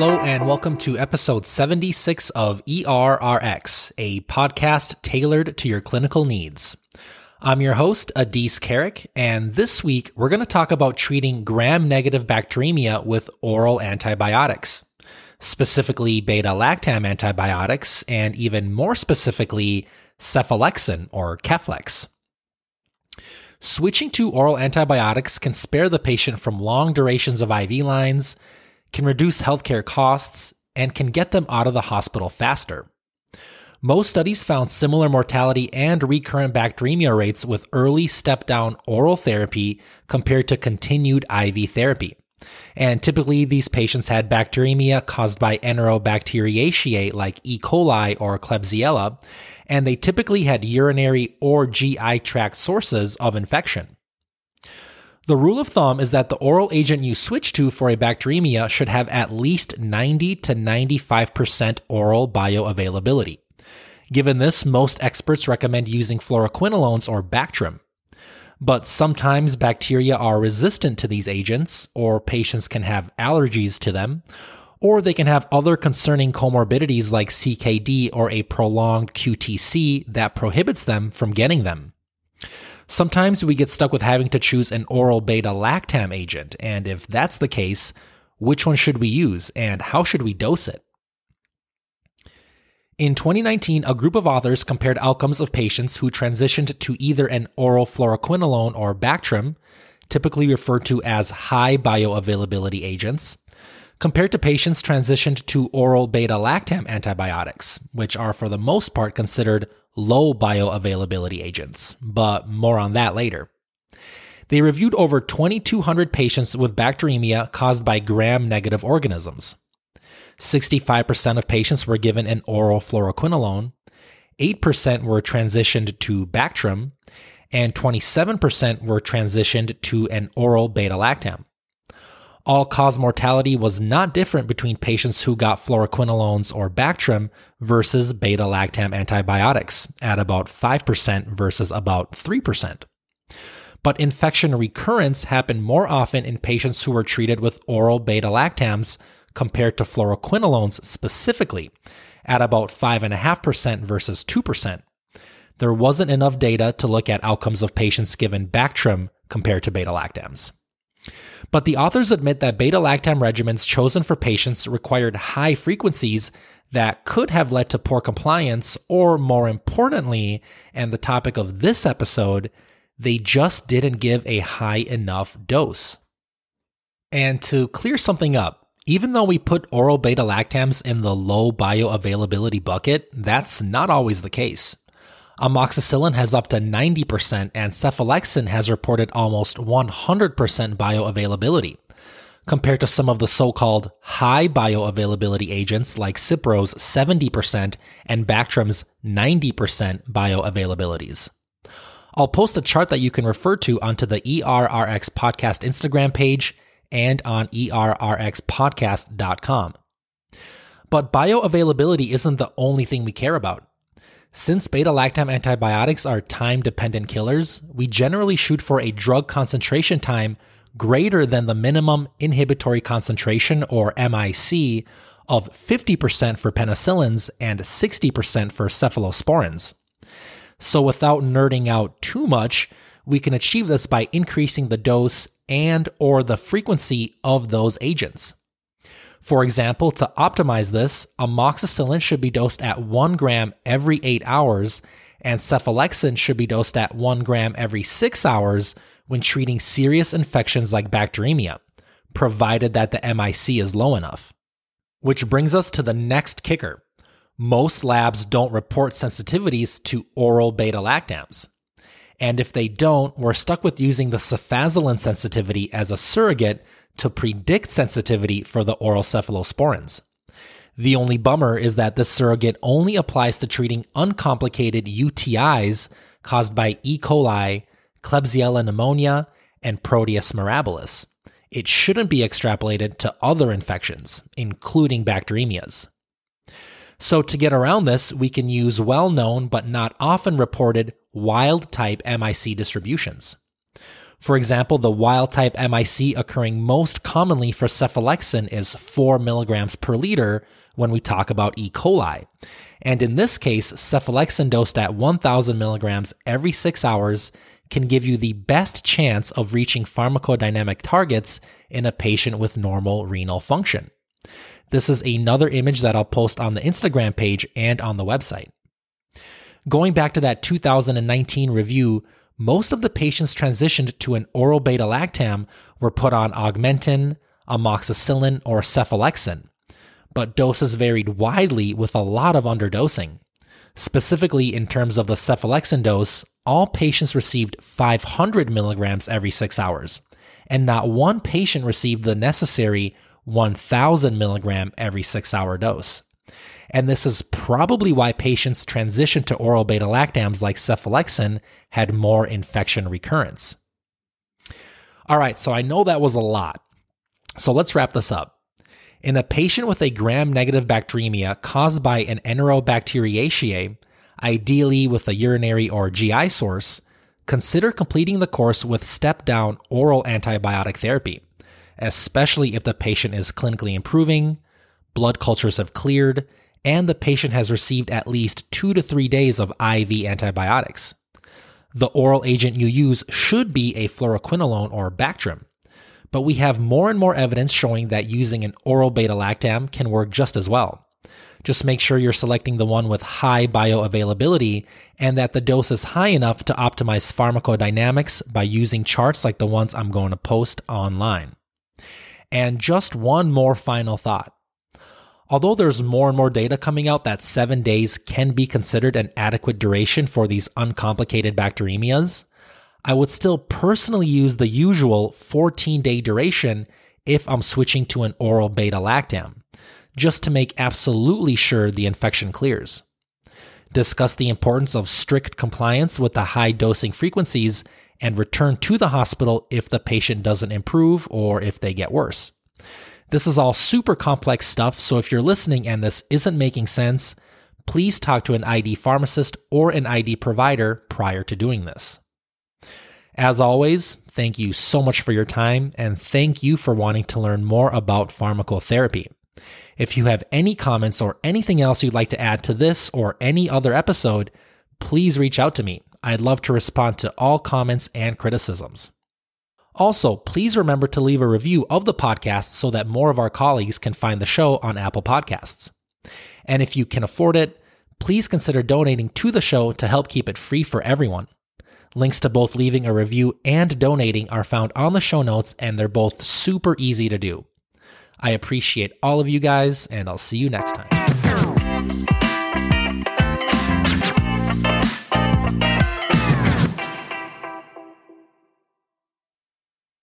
Hello, and welcome to episode 76 of ERRX, a podcast tailored to your clinical needs. I'm your host, Adis Carrick, and this week we're going to talk about treating gram negative bacteremia with oral antibiotics, specifically beta lactam antibiotics, and even more specifically, cephalexin or Keflex. Switching to oral antibiotics can spare the patient from long durations of IV lines, can reduce healthcare costs, and can get them out of the hospital faster. Most studies found similar mortality and recurrent bacteremia rates with early step down oral therapy compared to continued IV therapy. And typically, these patients had bacteremia caused by Enterobacteriaceae like E. coli or Klebsiella, and they typically had urinary or GI tract sources of infection. The rule of thumb is that the oral agent you switch to for a bacteremia should have at least 90 to 95% oral bioavailability. Given this, most experts recommend using fluoroquinolones or Bactrim. But sometimes bacteria are resistant to these agents, or patients can have allergies to them, or they can have other concerning comorbidities like CKD or a prolonged QTC that prohibits them from getting them. Sometimes we get stuck with having to choose an oral beta lactam agent, and if that's the case, which one should we use and how should we dose it? In 2019, a group of authors compared outcomes of patients who transitioned to either an oral fluoroquinolone or Bactrim, typically referred to as high bioavailability agents, compared to patients transitioned to oral beta lactam antibiotics, which are for the most part considered low bioavailability agents, but more on that later. They reviewed over 2,200 patients with bacteremia caused by gram negative organisms. 65% of patients were given an oral fluoroquinolone, 8% were transitioned to Bactrim, and 27% were transitioned to an oral beta lactam all cause mortality was not different between patients who got fluoroquinolones or Bactrim versus beta lactam antibiotics at about 5% versus about 3%. But infection recurrence happened more often in patients who were treated with oral beta lactams compared to fluoroquinolones specifically, at about 5.5% versus 2%. There wasn't enough data to look at outcomes of patients given Bactrim compared to beta lactams. But the authors admit that beta lactam regimens chosen for patients required high frequencies that could have led to poor compliance, or more importantly, and the topic of this episode, they just didn't give a high enough dose. And to clear something up, even though we put oral beta lactams in the low bioavailability bucket, that's not always the case. Amoxicillin has up to 90%, and cephalexin has reported almost 100% bioavailability, compared to some of the so called high bioavailability agents like Cipro's 70% and Bactrim's 90% bioavailabilities. I'll post a chart that you can refer to onto the ERRX podcast Instagram page and on errxpodcast.com. But bioavailability isn't the only thing we care about. Since beta lactam antibiotics are time dependent killers, we generally shoot for a drug concentration time greater than the minimum inhibitory concentration, or MIC, of 50% for penicillins and 60% for cephalosporins. So, without nerding out too much, we can achieve this by increasing the dose and or the frequency of those agents. For example, to optimize this, amoxicillin should be dosed at 1 gram every 8 hours, and cephalexin should be dosed at 1 gram every 6 hours when treating serious infections like bacteremia, provided that the MIC is low enough. Which brings us to the next kicker. Most labs don't report sensitivities to oral beta lactams. And if they don't, we're stuck with using the cefazolin sensitivity as a surrogate to predict sensitivity for the oral cephalosporins. The only bummer is that this surrogate only applies to treating uncomplicated UTIs caused by E. coli, Klebsiella pneumonia, and Proteus mirabilis. It shouldn't be extrapolated to other infections, including bacteremias. So, to get around this, we can use well known but not often reported wild type MIC distributions. For example, the wild type MIC occurring most commonly for cephalexin is 4 milligrams per liter when we talk about E. coli. And in this case, cephalexin dosed at 1000 milligrams every six hours can give you the best chance of reaching pharmacodynamic targets in a patient with normal renal function. This is another image that I'll post on the Instagram page and on the website. Going back to that 2019 review, most of the patients transitioned to an oral beta lactam were put on augmentin, amoxicillin, or cephalexin, but doses varied widely with a lot of underdosing. Specifically, in terms of the cephalexin dose, all patients received 500 milligrams every six hours, and not one patient received the necessary 1000 milligram every six hour dose. And this is probably why patients transitioned to oral beta lactams like cephalexin had more infection recurrence. All right, so I know that was a lot. So let's wrap this up. In a patient with a gram negative bacteremia caused by an Enterobacteriaceae, ideally with a urinary or GI source, consider completing the course with step down oral antibiotic therapy especially if the patient is clinically improving, blood cultures have cleared, and the patient has received at least two to three days of IV antibiotics. The oral agent you use should be a fluoroquinolone or Bactrim, but we have more and more evidence showing that using an oral beta lactam can work just as well. Just make sure you're selecting the one with high bioavailability and that the dose is high enough to optimize pharmacodynamics by using charts like the ones I'm going to post online. And just one more final thought. Although there's more and more data coming out that seven days can be considered an adequate duration for these uncomplicated bacteremias, I would still personally use the usual 14 day duration if I'm switching to an oral beta lactam, just to make absolutely sure the infection clears. Discuss the importance of strict compliance with the high dosing frequencies and return to the hospital if the patient doesn't improve or if they get worse. This is all super complex stuff, so if you're listening and this isn't making sense, please talk to an ID pharmacist or an ID provider prior to doing this. As always, thank you so much for your time and thank you for wanting to learn more about pharmacotherapy. If you have any comments or anything else you'd like to add to this or any other episode, please reach out to me. I'd love to respond to all comments and criticisms. Also, please remember to leave a review of the podcast so that more of our colleagues can find the show on Apple Podcasts. And if you can afford it, please consider donating to the show to help keep it free for everyone. Links to both leaving a review and donating are found on the show notes, and they're both super easy to do. I appreciate all of you guys, and I'll see you next time.